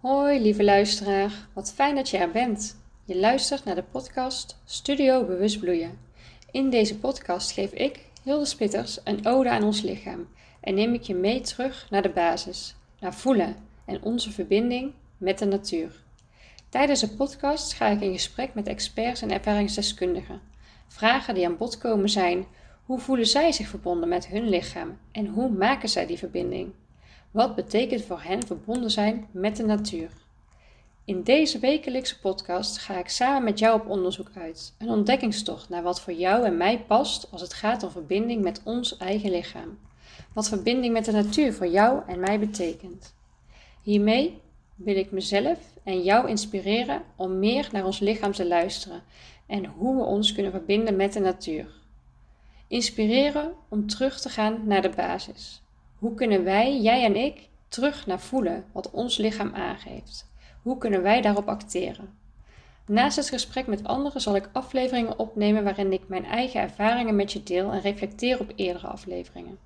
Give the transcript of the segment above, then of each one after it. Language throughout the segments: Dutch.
Hoi lieve luisteraar, wat fijn dat je er bent. Je luistert naar de podcast Studio Bewust Bloeien. In deze podcast geef ik, Hilde Spitters, een ode aan ons lichaam en neem ik je mee terug naar de basis, naar voelen en onze verbinding met de natuur. Tijdens de podcast ga ik in gesprek met experts en ervaringsdeskundigen. Vragen die aan bod komen zijn: hoe voelen zij zich verbonden met hun lichaam en hoe maken zij die verbinding? Wat betekent voor hen verbonden zijn met de natuur? In deze wekelijkse podcast ga ik samen met jou op onderzoek uit. Een ontdekkingstocht naar wat voor jou en mij past als het gaat om verbinding met ons eigen lichaam. Wat verbinding met de natuur voor jou en mij betekent. Hiermee wil ik mezelf en jou inspireren om meer naar ons lichaam te luisteren en hoe we ons kunnen verbinden met de natuur. Inspireren om terug te gaan naar de basis. Hoe kunnen wij, jij en ik, terug naar voelen wat ons lichaam aangeeft? Hoe kunnen wij daarop acteren? Naast het gesprek met anderen zal ik afleveringen opnemen waarin ik mijn eigen ervaringen met je deel en reflecteer op eerdere afleveringen.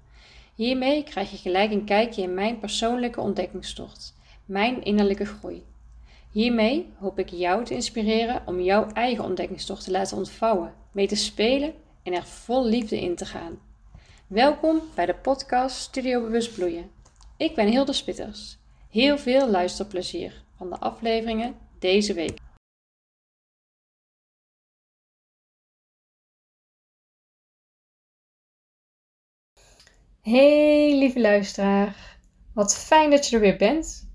Hiermee krijg je gelijk een kijkje in mijn persoonlijke ontdekkingstocht, mijn innerlijke groei. Hiermee hoop ik jou te inspireren om jouw eigen ontdekkingstocht te laten ontvouwen, mee te spelen en er vol liefde in te gaan. Welkom bij de podcast Studio Bewust Bloeien. Ik ben Hilde Spitters. Heel veel luisterplezier van de afleveringen deze week. Hey lieve luisteraar, wat fijn dat je er weer bent.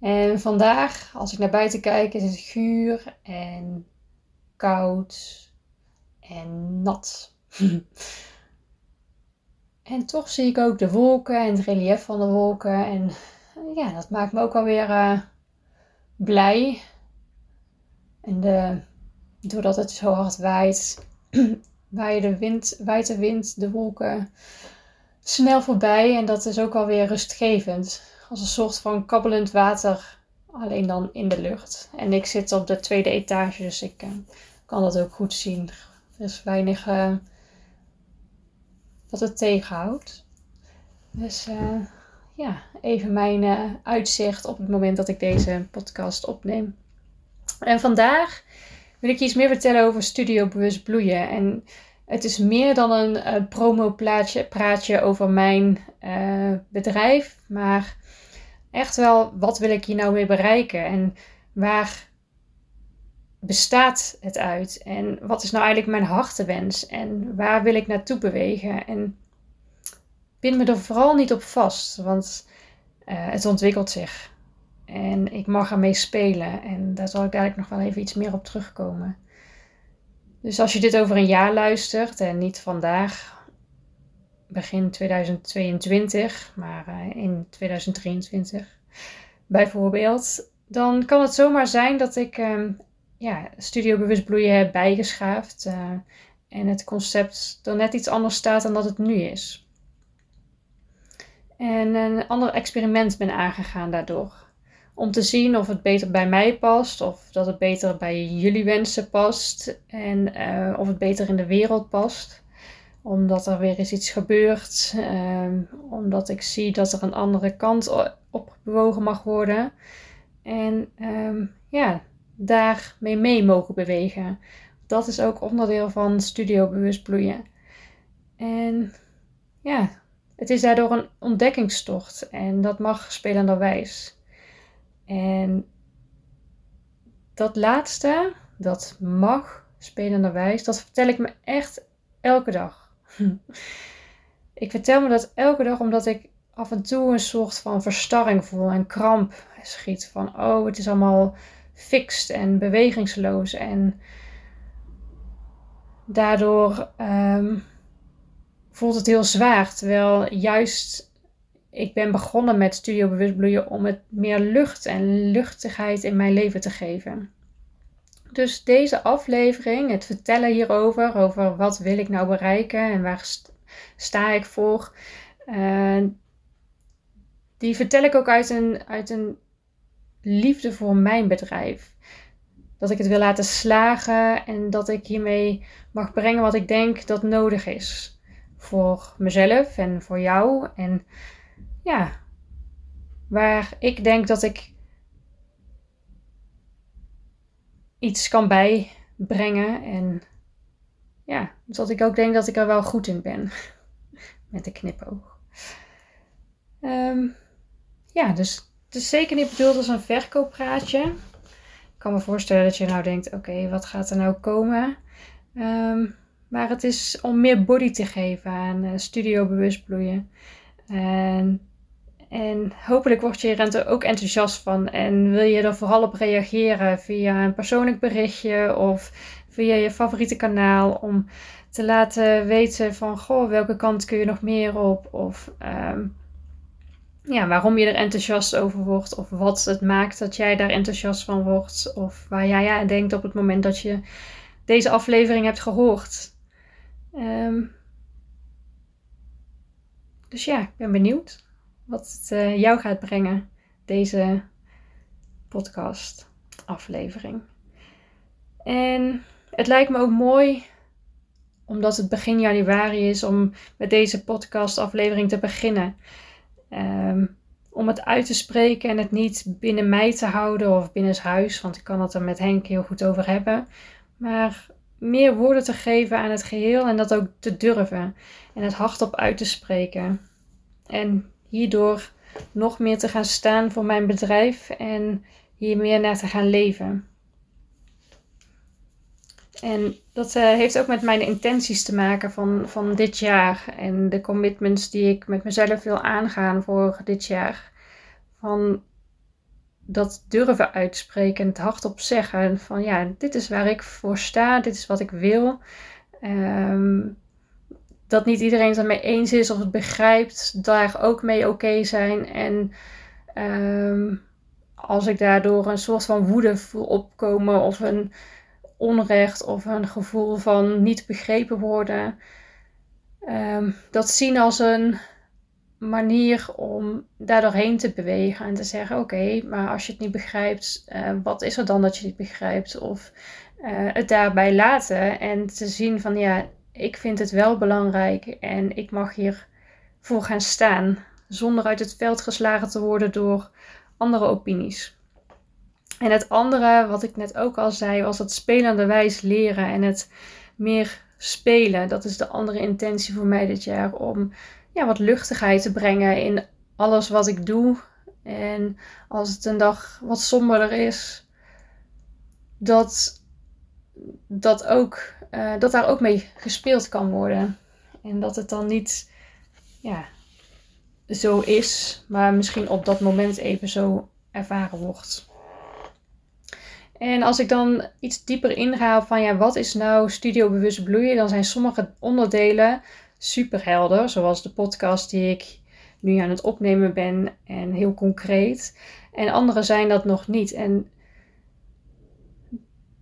En vandaag, als ik naar buiten kijk, is het guur en koud en nat. En toch zie ik ook de wolken en het relief van de wolken. En ja, dat maakt me ook wel weer uh, blij. En de, doordat het zo hard waait, waait de wind, waait de wind de wolken snel voorbij. En dat is ook wel weer rustgevend. Als een soort van kabbelend water, alleen dan in de lucht. En ik zit op de tweede etage, dus ik uh, kan dat ook goed zien. Er is weinig... wat het tegenhoudt. Dus uh, ja, even mijn uh, uitzicht op het moment dat ik deze podcast opneem. En vandaag wil ik je iets meer vertellen over Studio Bewust Bloeien. En het is meer dan een uh, promo-plaatje praatje over mijn bedrijf, maar echt wel wat wil ik hier nou mee bereiken en waar bestaat het uit? En wat is nou eigenlijk mijn hartewens? En waar wil ik naartoe bewegen? En pin me er vooral niet op vast, want uh, het ontwikkelt zich. En ik mag ermee spelen. En daar zal ik eigenlijk nog wel even iets meer op terugkomen. Dus als je dit over een jaar luistert en niet vandaag, begin 2022, maar uh, in 2023 bijvoorbeeld, dan kan het zomaar zijn dat ik uh, ja, Studio Bewust Bloeien heb bijgeschaafd. Uh, en het concept er net iets anders staat dan dat het nu is. En een ander experiment ben aangegaan daardoor. Om te zien of het beter bij mij past, of dat het beter bij jullie wensen past en uh, of het beter in de wereld past. Omdat er weer eens iets gebeurt, uh, omdat ik zie dat er een andere kant op bewogen mag worden. En uh, ja, daarmee mee mogen bewegen. Dat is ook onderdeel van Studio Bewust Bloeien. En ja, het is daardoor een ontdekkingstocht en dat mag spelenderwijs. En dat laatste, dat mag spelenderwijs, dat vertel ik me echt elke dag. ik vertel me dat elke dag omdat ik af en toe een soort van verstarring voel en kramp schiet. Van oh, het is allemaal fixed en bewegingsloos. En daardoor um, voelt het heel zwaar. Terwijl juist ik ben begonnen met Studio Bewust Bloeien om het meer lucht en luchtigheid in mijn leven te geven. Dus deze aflevering, het vertellen hierover, over wat wil ik nou bereiken en waar sta ik voor, uh, die vertel ik ook uit een, uit een liefde voor mijn bedrijf. Dat ik het wil laten slagen en dat ik hiermee mag brengen wat ik denk dat nodig is. Voor mezelf en voor jou. En ja, waar ik denk dat ik iets kan bijbrengen. En ja, dat ik ook denk dat ik er wel goed in ben. Met de knipoog. Um, ja, dus het is zeker niet bedoeld als een verkooppraatje. Ik kan me voorstellen dat je nou denkt: oké, wat gaat er nou komen? Um, maar het is om meer body te geven aan uh, studio bewust bloeien. En, en hopelijk word je er ook enthousiast van. En wil je er vooral op reageren via een persoonlijk berichtje of via je favoriete kanaal. Om te laten weten van, goh, welke kant kun je nog meer op? Of um, ja, waarom je er enthousiast over wordt. Of wat het maakt dat jij daar enthousiast van wordt. Of waar jij aan denkt op het moment dat je deze aflevering hebt gehoord. Um, dus ja, ik ben benieuwd wat het uh, jou gaat brengen, deze podcast aflevering. En het lijkt me ook mooi, omdat het begin januari is, om met deze podcast aflevering te beginnen. Um, om het uit te spreken en het niet binnen mij te houden of binnen het huis, want ik kan het er met Henk heel goed over hebben. Maar meer woorden te geven aan het geheel en dat ook te durven en het hardop uit te spreken. En hierdoor nog meer te gaan staan voor mijn bedrijf en hier meer naar te gaan leven. En dat uh, heeft ook met mijn intenties te maken van, van dit jaar en de commitments die ik met mezelf wil aangaan voor dit jaar. Van dat durven uitspreken en het hardop zeggen van ja, dit is waar ik voor sta, dit is wat ik wil. Um, dat niet iedereen het ermee eens is of het begrijpt, daar ook mee oké zijn. En um, als ik daardoor een soort van woede voel opkomen of een onrecht of een gevoel van niet begrepen worden, um, dat zien als een manier om daar doorheen te bewegen en te zeggen: Oké, maar als je het niet begrijpt, uh, wat is er dan dat je niet begrijpt? Of uh, het daarbij laten en te zien van ja, ik vind het wel belangrijk en ik mag hier voor gaan staan zonder uit het veld geslagen te worden door andere opinies. En het andere, wat ik net ook al zei, was het spelenderwijs leren en het meer spelen. Dat is de andere intentie voor mij dit jaar om ja, wat luchtigheid te brengen in alles wat ik doe. En als het een dag wat somberder is, dat, dat, ook, uh, dat daar ook mee gespeeld kan worden. En dat het dan niet ja, zo is, maar misschien op dat moment even zo ervaren wordt. En als ik dan iets dieper inga van ja, wat is nou studiobewust bloeien, dan zijn sommige onderdelen super helder, zoals de podcast die ik nu aan het opnemen ben en heel concreet. En andere zijn dat nog niet. En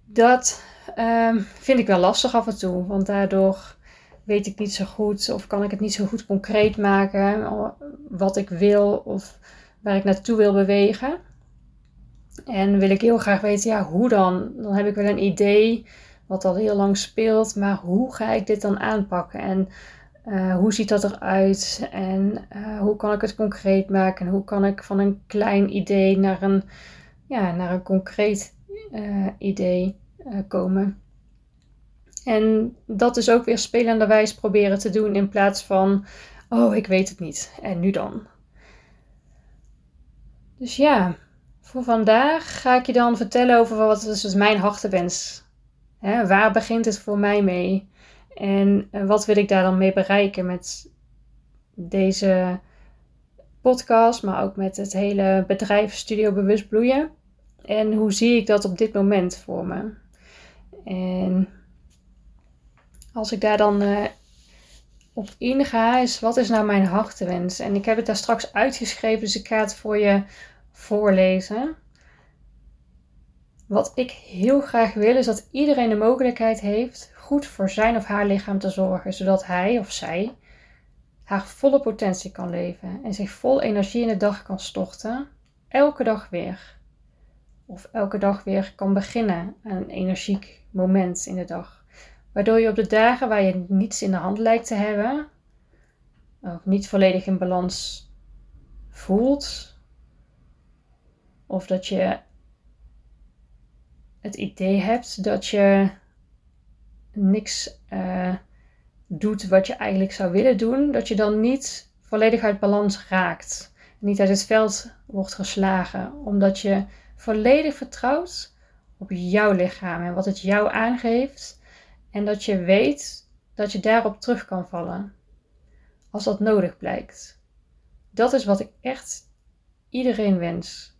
dat um, vind ik wel lastig af en toe, want daardoor weet ik niet zo goed of kan ik het niet zo goed concreet maken wat ik wil of waar ik naartoe wil bewegen. En wil ik heel graag weten, ja, hoe dan? Dan heb ik wel een idee wat al heel lang speelt, maar hoe ga ik dit dan aanpakken? En uh, hoe ziet dat eruit? En uh, hoe kan ik het concreet maken? En hoe kan ik van een klein idee naar een, ja, naar een concreet uh, idee komen? En dat is ook weer spelenderwijs proberen te doen in plaats van, oh, ik weet het niet. En nu dan? Dus ja, voor vandaag ga ik je dan vertellen over wat is mijn hartenwens. Hè, waar begint het voor mij mee? En eh, wat wil ik daar dan mee bereiken met deze podcast, maar ook met het hele bedrijf Studio Bewust Bloeien? En hoe zie ik dat op dit moment voor me? En als ik daar dan uh, op inga, is wat is nou mijn hartenwens? En ik heb het daar straks uitgeschreven, dus ik ga het voor je voorlezen. Wat ik heel graag wil, is dat iedereen de mogelijkheid heeft goed voor zijn of haar lichaam te zorgen, zodat hij of zij haar volle potentie kan leven en zich vol energie in de dag kan storten, elke dag weer. Of elke dag weer kan beginnen aan een energiek moment in de dag. Waardoor je op de dagen waar je niets in de hand lijkt te hebben, of niet volledig in balans voelt, of dat je het idee hebt dat je niks uh, doet wat je eigenlijk zou willen doen, dat je dan niet volledig uit balans raakt. Niet uit het veld wordt geslagen, omdat je volledig vertrouwt op jouw lichaam en wat het jou aangeeft. En dat je weet dat je daarop terug kan vallen als dat nodig blijkt. Dat is wat ik echt iedereen wens.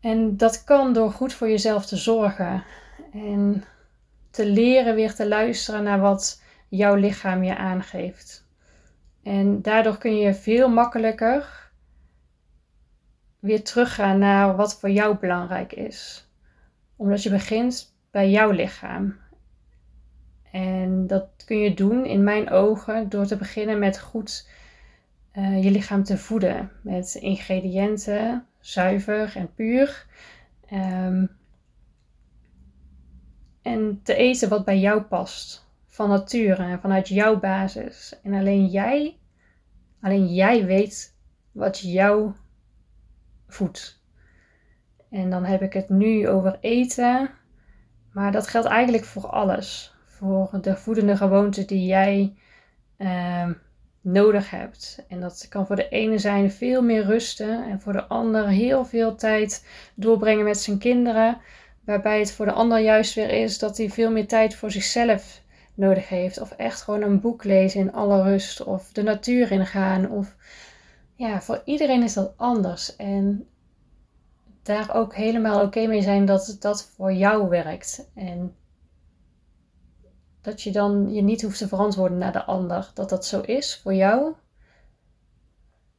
En dat kan door goed voor jezelf te zorgen en te leren weer te luisteren naar wat jouw lichaam je aangeeft. En daardoor kun je veel makkelijker weer teruggaan naar wat voor jou belangrijk is. Omdat je begint bij jouw lichaam. En dat kun je doen in mijn ogen door te beginnen met goed uh, je lichaam te voeden. Met ingrediënten, zuiver en puur. Um, en te eten wat bij jou past. Van nature en vanuit jouw basis. En alleen jij, alleen jij weet wat jou voedt. En dan heb ik het nu over eten. Maar dat geldt eigenlijk voor alles. Voor de voedende gewoonten die jij uh, nodig hebt. En dat kan voor de ene zijn veel meer rusten. En voor de ander heel veel tijd doorbrengen met zijn kinderen. Waarbij het voor de ander juist weer is dat hij veel meer tijd voor zichzelf nodig heeft. Of echt gewoon een boek lezen in alle rust. Of de natuur ingaan. Of ja, voor iedereen is dat anders. En daar ook helemaal oké mee zijn dat dat voor jou werkt. En dat je dan je niet hoeft te verantwoorden naar de ander. Dat dat zo is voor jou.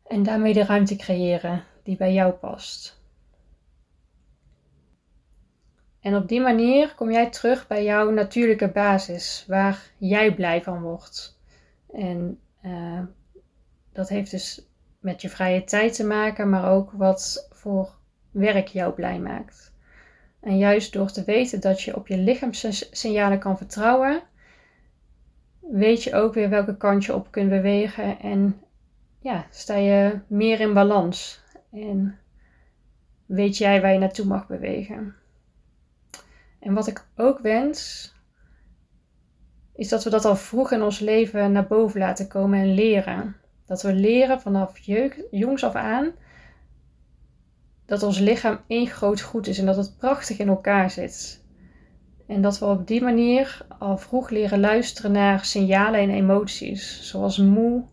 En daarmee de ruimte creëren die bij jou past. En op die manier kom jij terug bij jouw natuurlijke basis, waar jij blij van wordt. En uh, dat heeft dus met je vrije tijd te maken, maar ook wat voor werk jou blij maakt. En juist door te weten dat je op je lichaamssignalen kan vertrouwen, weet je ook weer welke kant je op kunt bewegen en ja, sta je meer in balans. En weet jij waar je naartoe mag bewegen. En wat ik ook wens, is dat we dat al vroeg in ons leven naar boven laten komen en leren. Dat we leren vanaf jongs af aan dat ons lichaam één groot goed is en dat het prachtig in elkaar zit. En dat we op die manier al vroeg leren luisteren naar signalen en emoties, zoals moe,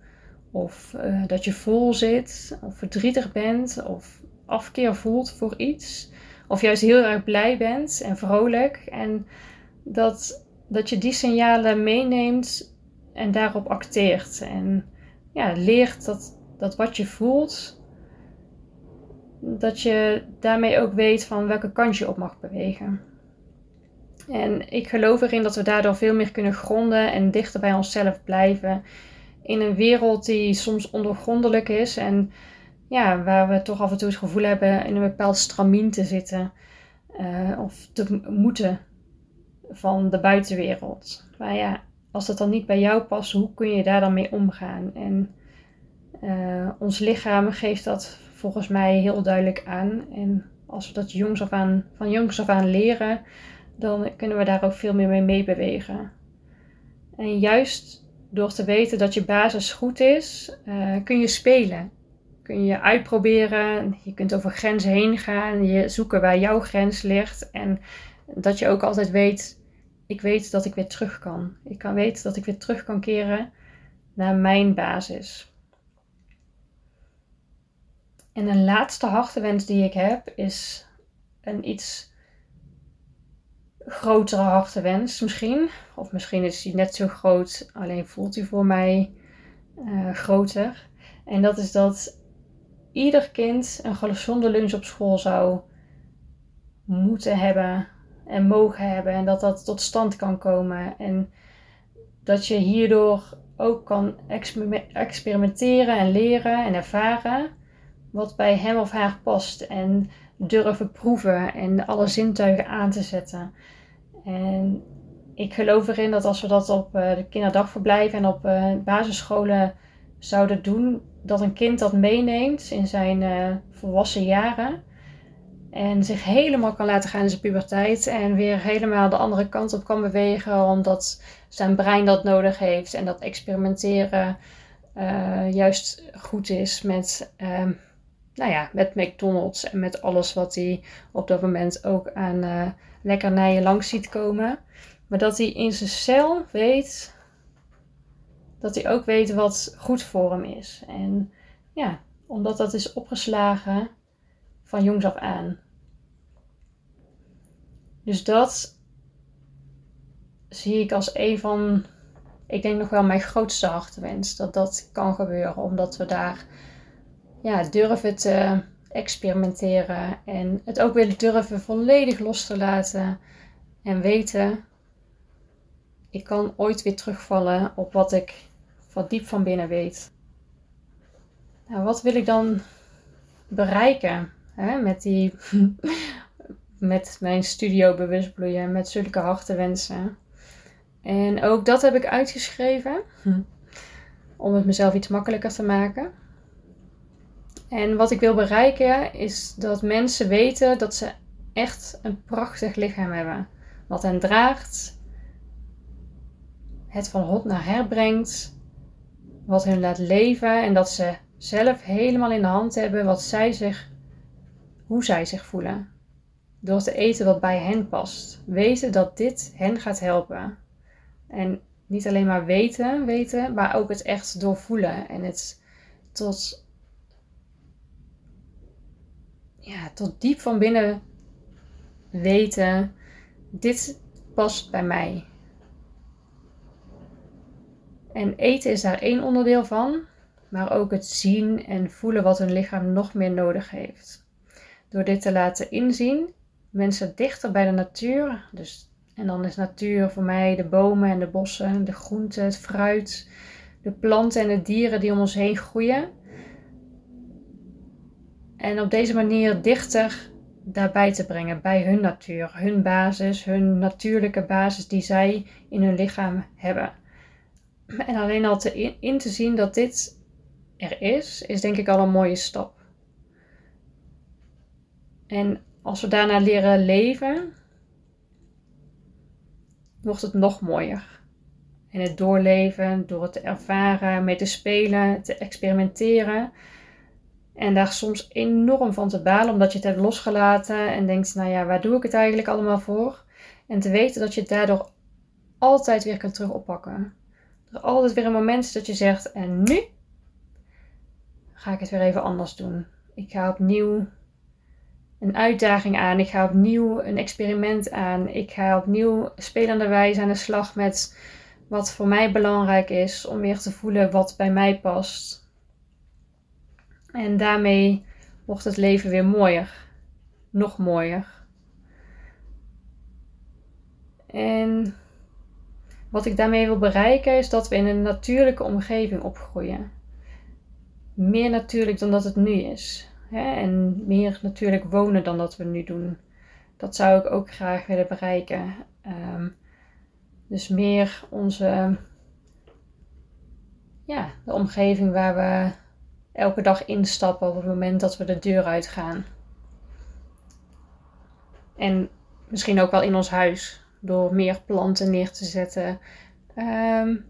of uh, dat je vol zit, of verdrietig bent, of afkeer voelt voor iets. Of juist heel erg blij bent en vrolijk. En dat, dat je die signalen meeneemt en daarop acteert. En ja, leert dat, dat wat je voelt, dat je daarmee ook weet van welke kant je op mag bewegen. En ik geloof erin dat we daardoor veel meer kunnen gronden en dichter bij onszelf blijven. In een wereld die soms ondergrondelijk is en ja, waar we toch af en toe het gevoel hebben in een bepaald stramien te zitten. Uh, of te moeten van de buitenwereld. Maar ja, als dat dan niet bij jou past, hoe kun je daar dan mee omgaan? En uh, ons lichaam geeft dat volgens mij heel duidelijk aan. En als we dat jongs af aan, van jongs af aan leren, dan kunnen we daar ook veel meer mee meebewegen. En juist door te weten dat je basis goed is, uh, kun je spelen kun je uitproberen. Je kunt over grenzen heen gaan. Je zoeken waar jouw grens ligt. En dat je ook altijd weet, ik weet dat ik weer terug kan. Ik kan weten dat ik weer terug kan keren naar mijn basis. En een laatste hartewens die ik heb is een iets grotere hartewens misschien. Of misschien is die net zo groot, alleen voelt hij voor mij uh, groter. En dat is dat ieder kind een gezonde lunch op school zou moeten hebben en mogen hebben. En dat dat tot stand kan komen. En dat je hierdoor ook kan experimenteren en leren en ervaren wat bij hem of haar past. En durven proeven en alle zintuigen aan te zetten. En ik geloof erin dat als we dat op eh, de kinderdagverblijven en op eh, basisscholen zouden doen, dat een kind dat meeneemt in zijn uh, volwassen jaren, En zich helemaal kan laten gaan in zijn puberteit. En weer helemaal de andere kant op kan bewegen. Omdat zijn brein dat nodig heeft. En dat experimenteren juist goed is met, uh, nou ja, met McDonald's. En met alles wat hij op dat moment ook aan lekkernijen langs ziet komen. Maar dat hij in zijn cel weet. Dat hij ook weet wat goed voor hem is. En ja, omdat dat is opgeslagen van jongs af aan. Dus dat zie ik als een van, ik denk nog wel mijn grootste hartewens. Dat dat kan gebeuren, omdat we daar ja, durven te experimenteren. En het ook willen durven volledig los te laten. En weten, ik kan ooit weer terugvallen op wat ik van diep van binnen weet. Nou, wat wil ik dan bereiken hè, met, die, met mijn studio bewustbloeien, met zulke harte wensen? En ook dat heb ik uitgeschreven om het mezelf iets makkelijker te maken. En wat ik wil bereiken is dat mensen weten dat ze echt een prachtig lichaam hebben. Wat hen draagt, het van hot naar her brengt, wat hen laat leven en dat ze zelf helemaal in de hand hebben wat zij zich, hoe zij zich voelen. Door te eten wat bij hen past. Weten dat dit hen gaat helpen. En niet alleen maar weten, weten, maar ook het echt doorvoelen. En het tot, ja, tot diep van binnen weten, dit past bij mij. En eten is daar één onderdeel van maar ook het zien en voelen wat hun lichaam nog meer nodig heeft. Door dit te laten inzien, mensen dichter bij de natuur, dus, en dan is natuur voor mij de bomen en de bossen, de groenten, het fruit, de planten en de dieren die om ons heen groeien. En op deze manier dichter daarbij te brengen, bij hun natuur, hun basis, hun natuurlijke basis die zij in hun lichaam hebben. En alleen al te in, in te zien dat dit er is, is denk ik al een mooie stap. En als we daarna leren leven, wordt het nog mooier. En het doorleven, door het te ervaren, mee te spelen, te experimenteren. En daar soms enorm van te balen, omdat je het hebt losgelaten en denkt, nou ja, waar doe ik het eigenlijk allemaal voor? En te weten dat je het daardoor altijd weer kunt terug oppakken. Er altijd weer een moment dat je zegt, en nu ga ik het weer even anders doen. Ik ga opnieuw een uitdaging aan. Ik ga opnieuw een experiment aan. Ik ga opnieuw spelenderwijs aan de slag met wat voor mij belangrijk is. Om weer te voelen wat bij mij past. En daarmee wordt het leven weer mooier. Nog mooier. En wat ik daarmee wil bereiken is dat we in een natuurlijke omgeving opgroeien meer natuurlijk dan dat het nu is. En meer natuurlijk wonen dan dat we nu doen. Dat zou ik ook graag willen bereiken. Um, dus meer onze, ja, de omgeving waar we elke dag instappen op het moment dat we de deur uitgaan. En misschien ook wel in ons huis door meer planten neer te zetten. Um,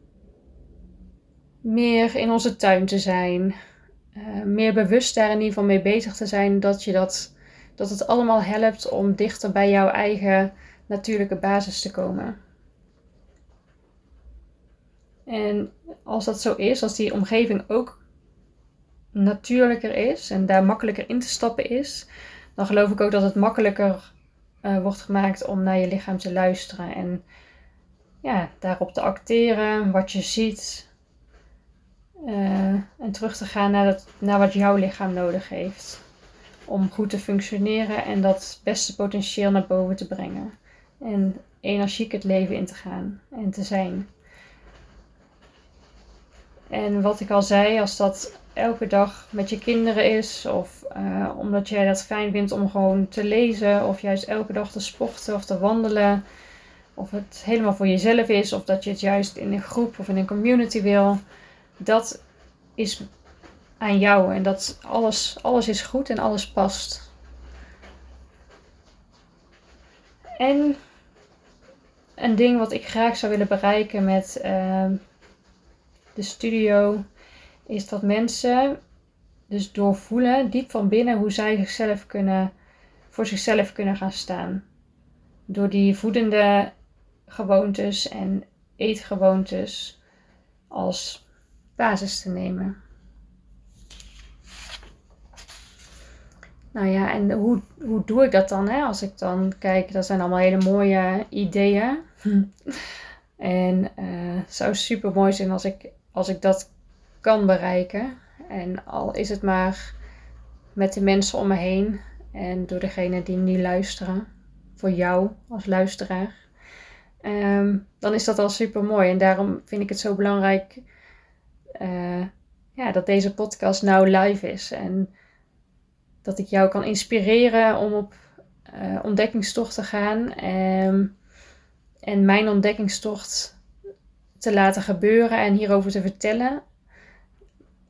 meer in onze tuin te zijn. Eh, meer bewust daar in ieder geval mee bezig te zijn dat, je dat, dat het allemaal helpt om dichter bij jouw eigen natuurlijke basis te komen. En als dat zo is, als die omgeving ook natuurlijker is en daar makkelijker in te stappen is, dan geloof ik ook dat het makkelijker uh, wordt gemaakt om naar je lichaam te luisteren en ja, daarop te acteren, wat je ziet, uh, en terug te gaan naar, dat, naar wat jouw lichaam nodig heeft. Om goed te functioneren en dat beste potentieel naar boven te brengen. En energiek het leven in te gaan en te zijn. En wat ik al zei, als dat elke dag met je kinderen is, of uh, omdat jij dat fijn vindt om gewoon te lezen, of juist elke dag te sporten of te wandelen, of het helemaal voor jezelf is, of dat je het juist in een groep of in een community wil, dat is aan jou en dat alles, alles is goed en alles past. en een ding wat ik graag zou willen bereiken met ehm, de studio is dat mensen dus doorvoelen diep van binnen hoe zij zichzelf kunnen, voor zichzelf kunnen gaan staan. Door die voedende gewoontes en eetgewoontes als basis te nemen. Nou ja, en hoe, hoe doe ik dat dan? Hè? Als ik dan kijk, dat zijn allemaal hele mooie ideeën. en uh, het zou super mooi zijn als ik, als ik dat kan bereiken. En al is het maar met de mensen om me heen en door degene die nu luisteren, voor jou als luisteraar, ehm, dan is dat al super mooi. En daarom vind ik het zo belangrijk uh, ja, dat deze podcast nou live is. En dat ik jou kan inspireren om op uh, ontdekkingstocht te gaan. Ehm, en mijn ontdekkingstocht te laten gebeuren en hierover te vertellen.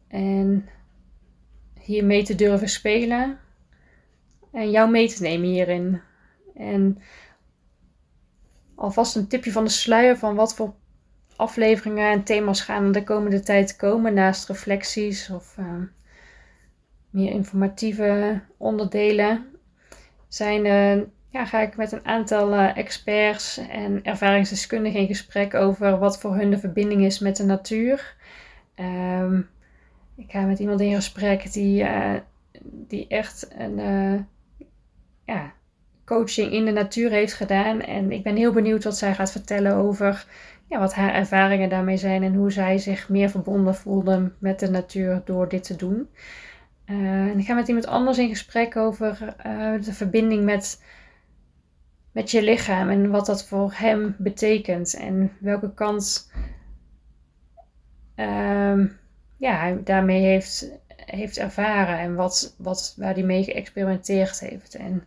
En hiermee te durven spelen. En jou mee te nemen hierin. En alvast een tipje van de sluier van wat voor afleveringen en thema's gaan de komende tijd komen. Naast reflecties of uh, meer informatieve onderdelen. Zijn, uh, ja, ga ik met een aantal uh, experts en ervaringsdeskundigen in gesprek over wat voor hun de verbinding is met de natuur. Um, ik ga met iemand in gesprek die, uh, die echt een uh, ja, coaching in de natuur heeft gedaan. En ik ben heel benieuwd wat zij gaat vertellen over ja, wat haar ervaringen daarmee zijn en hoe zij zich meer verbonden voelde met de natuur door dit te doen. Uh, en ik ga met iemand anders in gesprek over de verbinding met, met je lichaam en wat dat voor hem betekent en welke kant. Uh, ja, daarmee heeft, heeft ervaren en wat, wat, waar hij mee geëxperimenteerd heeft. En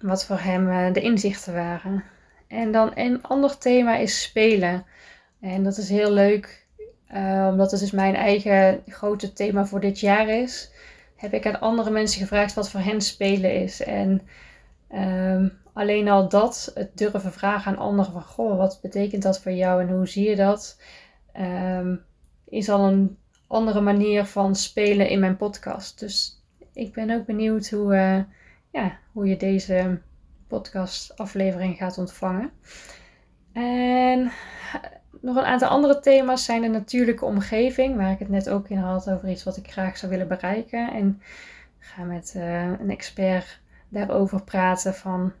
wat voor hem uh, de inzichten waren. En dan een ander thema is spelen. En dat is heel leuk, uh, omdat het dus mijn eigen grote thema voor dit jaar is. Heb ik aan andere mensen gevraagd wat voor hen spelen is. En um, alleen al dat, het durven vragen aan anderen van... Goh, wat betekent dat voor jou en hoe zie je dat? Um, is al een andere manier van spelen in mijn podcast. Dus ik ben ook benieuwd hoe, uh, ja, hoe je deze podcast aflevering gaat ontvangen. En nog een aantal andere thema's zijn de natuurlijke omgeving, waar ik het net ook in had over iets wat ik graag zou willen bereiken. En ik ga met uh, een expert daarover praten van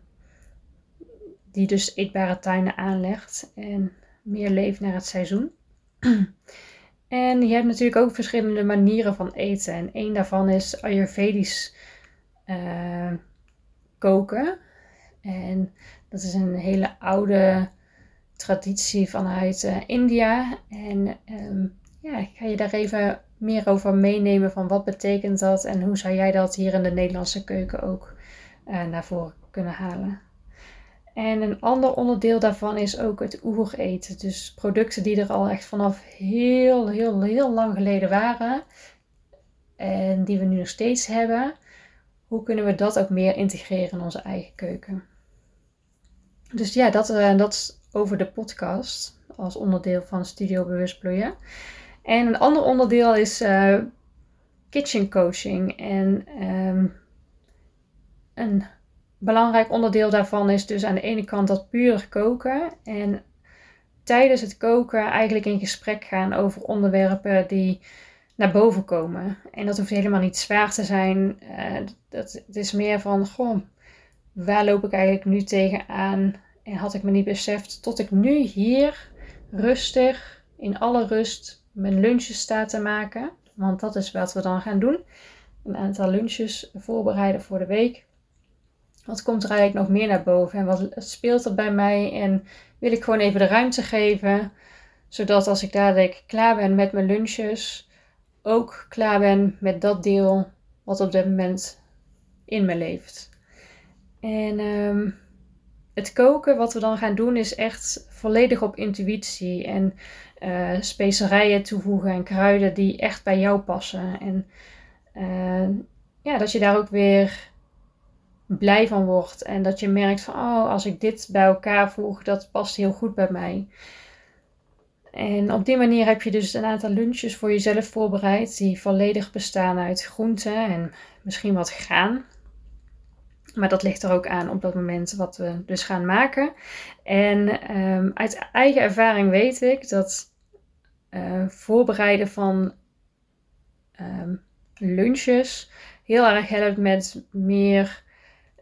die dus eetbare tuinen aanlegt en meer leeft naar het seizoen. En je hebt natuurlijk ook verschillende manieren van eten. En één daarvan is Ayurvedisch uh, koken. En dat is een hele oude traditie vanuit uh, India. En um, ja, ik ga je daar even meer over meenemen van wat betekent dat en hoe zou jij dat hier in de Nederlandse keuken ook uh, naar voren kunnen halen. En een ander onderdeel daarvan is ook het oereten. Dus producten die er al echt vanaf heel, heel, heel lang geleden waren. En die we nu nog steeds hebben. Hoe kunnen we dat ook meer integreren in onze eigen keuken? Dus ja, dat, uh, dat is over de podcast. Als onderdeel van Studio Bewust Bloeien. En een ander onderdeel is uh, kitchen coaching. En um, een belangrijk onderdeel daarvan is dus aan de ene kant dat puur koken. En tijdens het koken eigenlijk in gesprek gaan over onderwerpen die naar boven komen. En dat hoeft helemaal niet zwaar te zijn. Uh, dat, het is meer van, goh, waar loop ik eigenlijk nu tegenaan? En had ik me niet beseft tot ik nu hier rustig, in alle rust, mijn lunches sta te maken. Want dat is wat we dan gaan doen. Een aantal lunches voorbereiden voor de week. Wat komt er eigenlijk nog meer naar boven en wat speelt er bij mij? En wil ik gewoon even de ruimte geven, zodat als ik dadelijk klaar ben met mijn lunches, ook klaar ben met dat deel wat op dit moment in me leeft. En ehm, het koken, wat we dan gaan doen, is echt volledig op intuïtie en uh, specerijen toevoegen en kruiden die echt bij jou passen. En uh, ja, dat je daar ook weer blij van wordt. En dat je merkt van, oh, als ik dit bij elkaar voeg, dat past heel goed bij mij. En op die manier heb je dus een aantal lunches voor jezelf voorbereid, die volledig bestaan uit groenten en misschien wat graan. Maar dat ligt er ook aan op dat moment wat we dus gaan maken. En um, uit eigen ervaring weet ik dat uh, voorbereiden van um, lunches heel erg helpt met meer,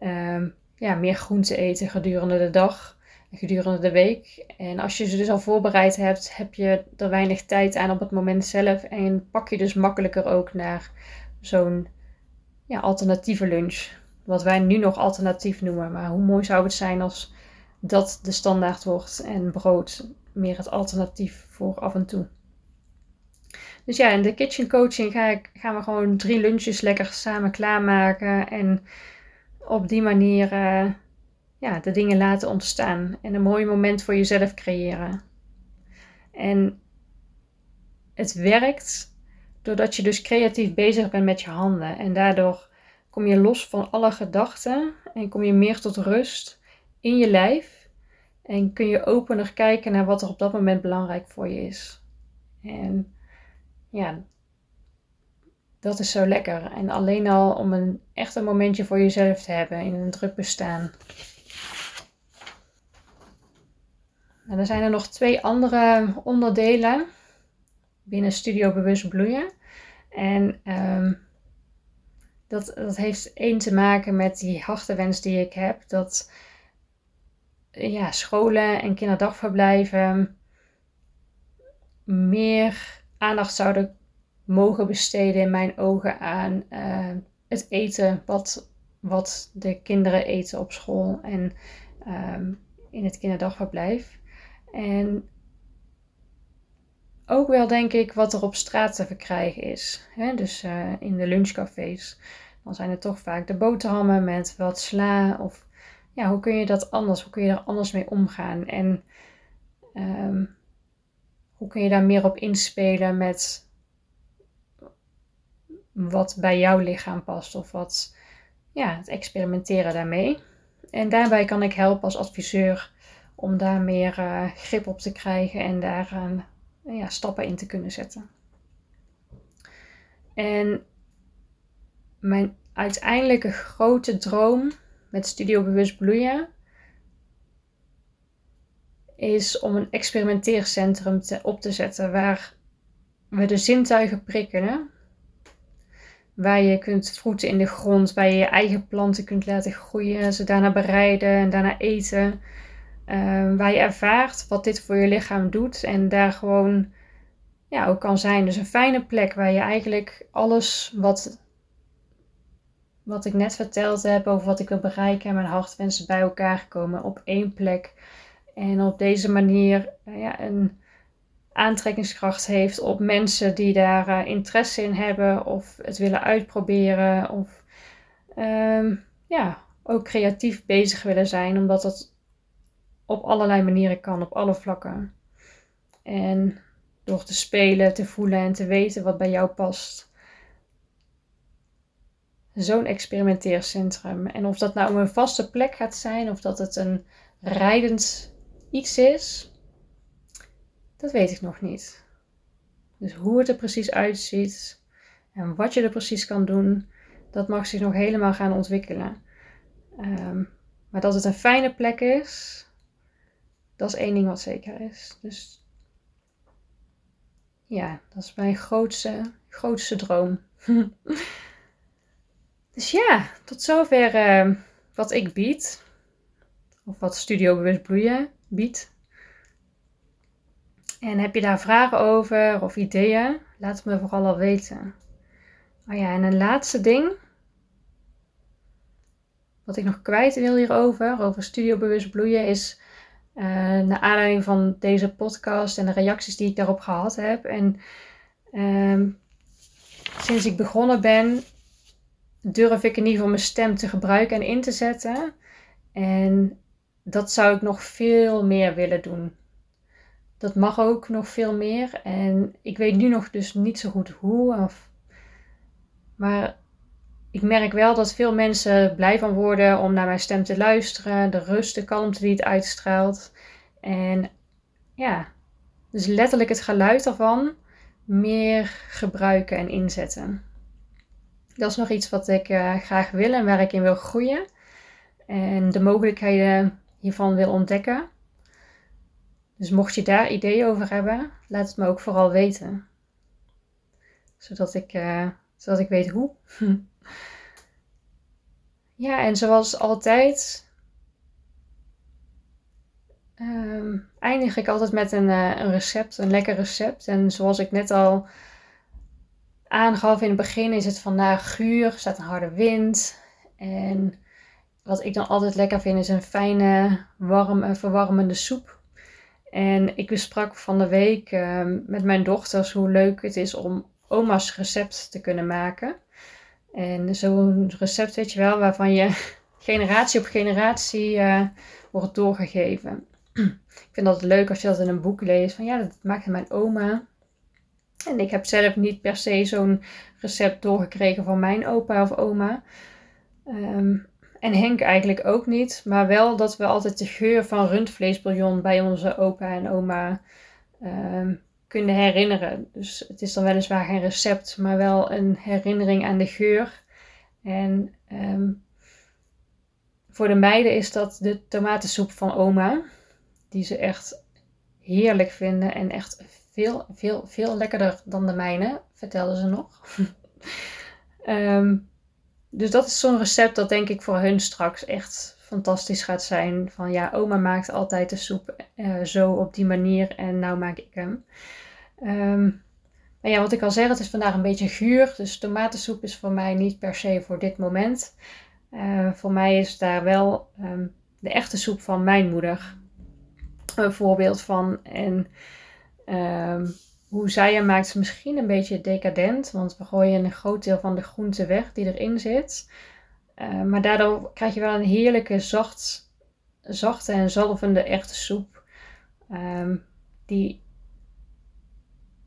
um, ja, meer groente eten gedurende de dag gedurende de week. En als je ze dus al voorbereid hebt, heb je er weinig tijd aan op het moment zelf. En pak je dus makkelijker ook naar zo'n ja, alternatieve lunch. Wat wij nu nog alternatief noemen. Maar hoe mooi zou het zijn als dat de standaard wordt en brood meer het alternatief voor af en toe. Dus ja, in de kitchen coaching ga ik, gaan we gewoon drie lunches lekker samen klaarmaken. En op die manier uh, ja, de dingen laten ontstaan. En een mooi moment voor jezelf creëren. En het werkt doordat je dus creatief bezig bent met je handen. En daardoor kom je los van alle gedachten en kom je meer tot rust in je lijf. En kun je opener kijken naar wat er op dat moment belangrijk voor je is. En ja, dat is zo lekker. En alleen al om een echt een momentje voor jezelf te hebben in een druk bestaan. En dan zijn er nog twee andere onderdelen binnen Studio Bewust Bloeien. En um, dat, dat heeft één te maken met die wens die ik heb. Dat ja, scholen en kinderdagverblijven meer aandacht zouden mogen besteden in mijn ogen aan uh, het eten wat, wat de kinderen eten op school en um, in het kinderdagverblijf. En ook wel denk ik wat er op straat te verkrijgen is. Hè? Dus uh, in de lunchcafés. Dan zijn het toch vaak de boterhammen met wat sla. Of ja, hoe kun je dat anders? Hoe kun je er anders mee omgaan? En um, hoe kun je daar meer op inspelen met wat bij jouw lichaam past? Of wat, ja, het experimenteren daarmee. En daarbij kan ik helpen als adviseur om daar meer uh, grip op te krijgen en daar uh, ja, stappen in te kunnen zetten. En mijn uiteindelijke grote droom met Studio Bewust Bloeien is om een experimenteercentrum te, op te zetten waar we de zintuigen prikkelen. Waar je kunt vroeten in de grond, waar je je eigen planten kunt laten groeien, ze daarna bereiden en daarna eten. Uh, waar je ervaart wat dit voor je lichaam doet en daar gewoon ja, ook kan zijn. Dus een fijne plek waar je eigenlijk alles wat, wat ik net verteld heb over wat ik wil bereiken en mijn hartwensen bij elkaar komen op één plek. En op deze manier uh, ja, een aantrekkingskracht heeft op mensen die daar uh, interesse in hebben of het willen uitproberen of um, ja, ook creatief bezig willen zijn, omdat dat op allerlei manieren kan, op alle vlakken. En door te spelen, te voelen en te weten wat bij jou past. Zo'n experimenteercentrum. En of dat nou een vaste plek gaat zijn of dat het een rijdend iets is, dat weet ik nog niet. Dus hoe het er precies uitziet en wat je er precies kan doen, dat mag zich nog helemaal gaan ontwikkelen. Um, maar dat het een fijne plek is, dat is één ding wat zeker is. Dus ja, dat is mijn grootste, grootste droom. dus ja, tot zover uh, wat ik bied. Of wat Studio Bewust Bloeien biedt. En heb je daar vragen over of ideeën? Laat het me vooral al weten. Oh ja, en een laatste ding. Wat ik nog kwijt wil hierover, over Studio Bewust Bloeien, is uh, naar aanleiding van deze podcast en de reacties die ik daarop gehad heb. En uh, sinds ik begonnen ben, durf ik in ieder geval mijn stem te gebruiken en in te zetten. En dat zou ik nog veel meer willen doen. Dat mag ook nog veel meer. En ik weet nu nog dus niet zo goed hoe. Of, maar ik merk wel dat veel mensen blij van worden om naar mijn stem te luisteren. De rust, de kalmte die het uitstraalt. En ja, dus letterlijk het geluid ervan meer gebruiken en inzetten. Dat is nog iets wat ik uh, graag wil en waar ik in wil groeien. En de mogelijkheden hiervan wil ontdekken. Dus mocht je daar ideeën over hebben, laat het me ook vooral weten. Zodat ik, uh, zodat ik weet hoe. ja, en zoals altijd um, eindig ik altijd met een, uh, een recept, een lekker recept. En zoals ik net al aangaf in het begin, is het vandaag guur, staat een harde wind. En wat ik dan altijd lekker vind, is een fijne, warm, verwarmende soep. En ik besprak van de week uh, met mijn dochters hoe leuk het is om oma's recept te kunnen maken. En zo'n recept, weet je wel, waarvan je generatie op generatie uh, wordt doorgegeven. ik vind dat leuk als je dat in een boek leest. Van ja, dat maakte mijn oma. En ik heb zelf niet per se zo'n recept doorgekregen van mijn opa of oma. Um, en Henk eigenlijk ook niet. Maar wel dat we altijd de geur van rundvleesbouillon bij onze opa en oma um, kunnen herinneren. Dus het is dan weliswaar geen recept, maar wel een herinnering aan de geur. En um, voor de meiden is dat de tomatensoep van oma. Die ze echt heerlijk vinden en echt veel, veel, veel lekkerder dan de mijne, vertelden ze nog. um, dus dat is zo'n recept dat denk ik voor hun straks echt fantastisch gaat zijn. Van ja, oma maakt altijd de soep uh, zo op die manier en nou maak ik hem. Um, maar ja, wat ik al zeg, het is vandaag een beetje guur. Dus tomatensoep is voor mij niet per se voor dit moment. Uh, voor mij is daar wel um, de echte soep van mijn moeder een voorbeeld van. En um, hoe zij hem maakt is misschien een beetje decadent, want we gooien een groot deel van de groente weg die erin zit. Uh, maar daardoor krijg je wel een heerlijke, zacht, zachte en zalvende echte soep. Um, die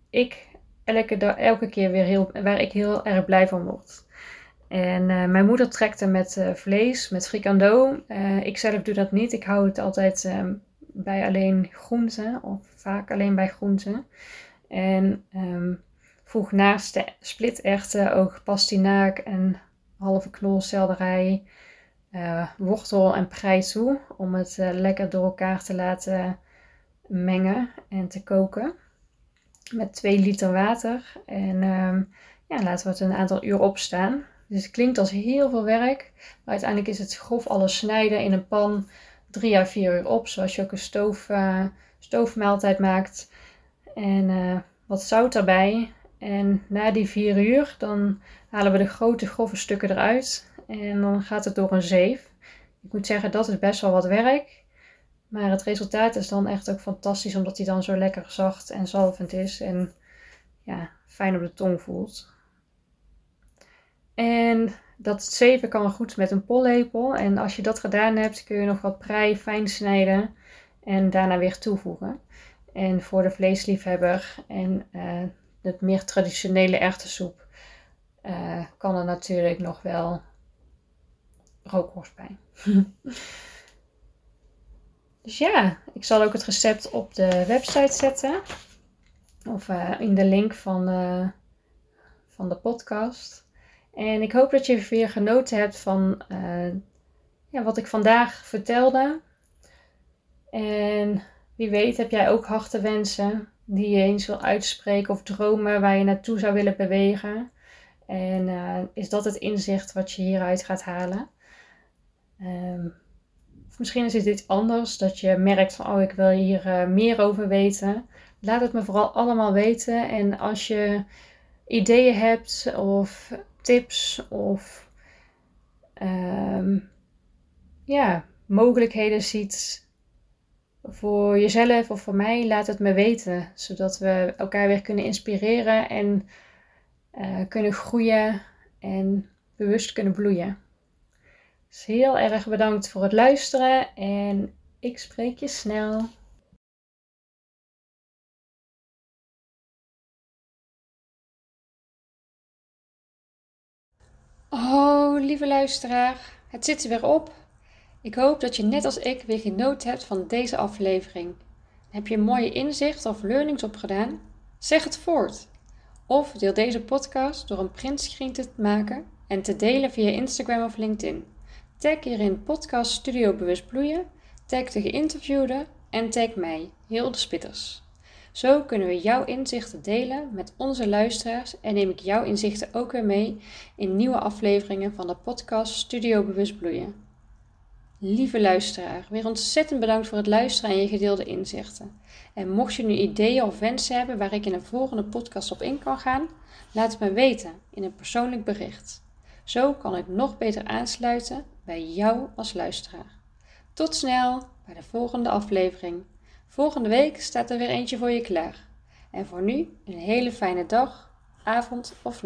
ik elke, elke keer weer heel, waar ik heel erg blij van word. En uh, mijn moeder trekt hem met uh, vlees, met frikando. ik zelf doe dat niet. Ik hou het altijd um, bij alleen groenten, of vaak alleen bij groenten. En um, voeg naast de splitechten ook pastinaak en halve knol selderij, uh, wortel en prei toe. Om het uh, lekker door elkaar te laten mengen en te koken. Met 2 liter water. En um, ja, laten we het een aantal uur opstaan. Dus het klinkt als heel veel werk. Maar uiteindelijk is het grof alles snijden in een pan 3 à 4 uur op. Zoals je ook een stoof, uh, stoofmaaltijd maakt. En uh, wat zout erbij. En na die vier uur, dan halen we de grote grove stukken eruit. En dan gaat het door een zeef. Ik moet zeggen, dat is best wel wat werk. Maar het resultaat is dan echt ook fantastisch, omdat hij dan zo lekker zacht en zalvend is. En ja, fijn op de tong voelt. En dat zeven kan goed met een pollepel. En als je dat gedaan hebt, kun je nog wat prei fijn snijden en daarna weer toevoegen. En voor de vleesliefhebber en uh, de meer traditionele erwtensoep uh, kan er natuurlijk nog wel rookworst bij. dus ja, ik zal ook het recept op de website zetten. Of uh, in de link van, van de podcast. En ik hoop dat je weer genoten hebt van ja, wat ik vandaag vertelde. En wie weet heb jij ook wensen die je eens wil uitspreken of dromen waar je naartoe zou willen bewegen. En uh, is dat het inzicht wat je hieruit gaat halen? Um, of misschien is het iets anders, dat je merkt van, oh, ik wil hier uh, meer over weten. Laat het me vooral allemaal weten. En als je ideeën hebt of tips of um, ja, mogelijkheden ziet voor jezelf of voor mij, laat het me weten. Zodat we elkaar weer kunnen inspireren en uh, kunnen groeien en bewust kunnen bloeien. Dus heel erg bedankt voor het luisteren en ik spreek je snel. Oh. lieve luisteraar, het zit er weer op. Ik hoop dat je net als ik weer genoten hebt van deze aflevering. Heb je mooie inzicht of learnings opgedaan? Zeg het voort. Of deel deze podcast door een printscreen te maken en te delen via Instagram of LinkedIn. Tag hierin podcast Studio Bewust Bloeien, tag de geïnterviewde en tag mij, Hilde Spitters. Zo kunnen we jouw inzichten delen met onze luisteraars en neem ik jouw inzichten ook weer mee in nieuwe afleveringen van de podcast Studio Bewust Bloeien. Lieve luisteraar, weer ontzettend bedankt voor het luisteren en je gedeelde inzichten. En mocht je nu ideeën of wensen hebben waar ik in een volgende podcast op in kan gaan, laat het me weten in een persoonlijk bericht. Zo kan ik nog beter aansluiten bij jou als luisteraar. Tot snel bij de volgende aflevering. Volgende week staat er weer eentje voor je klaar. En voor nu een hele fijne dag, avond of nacht.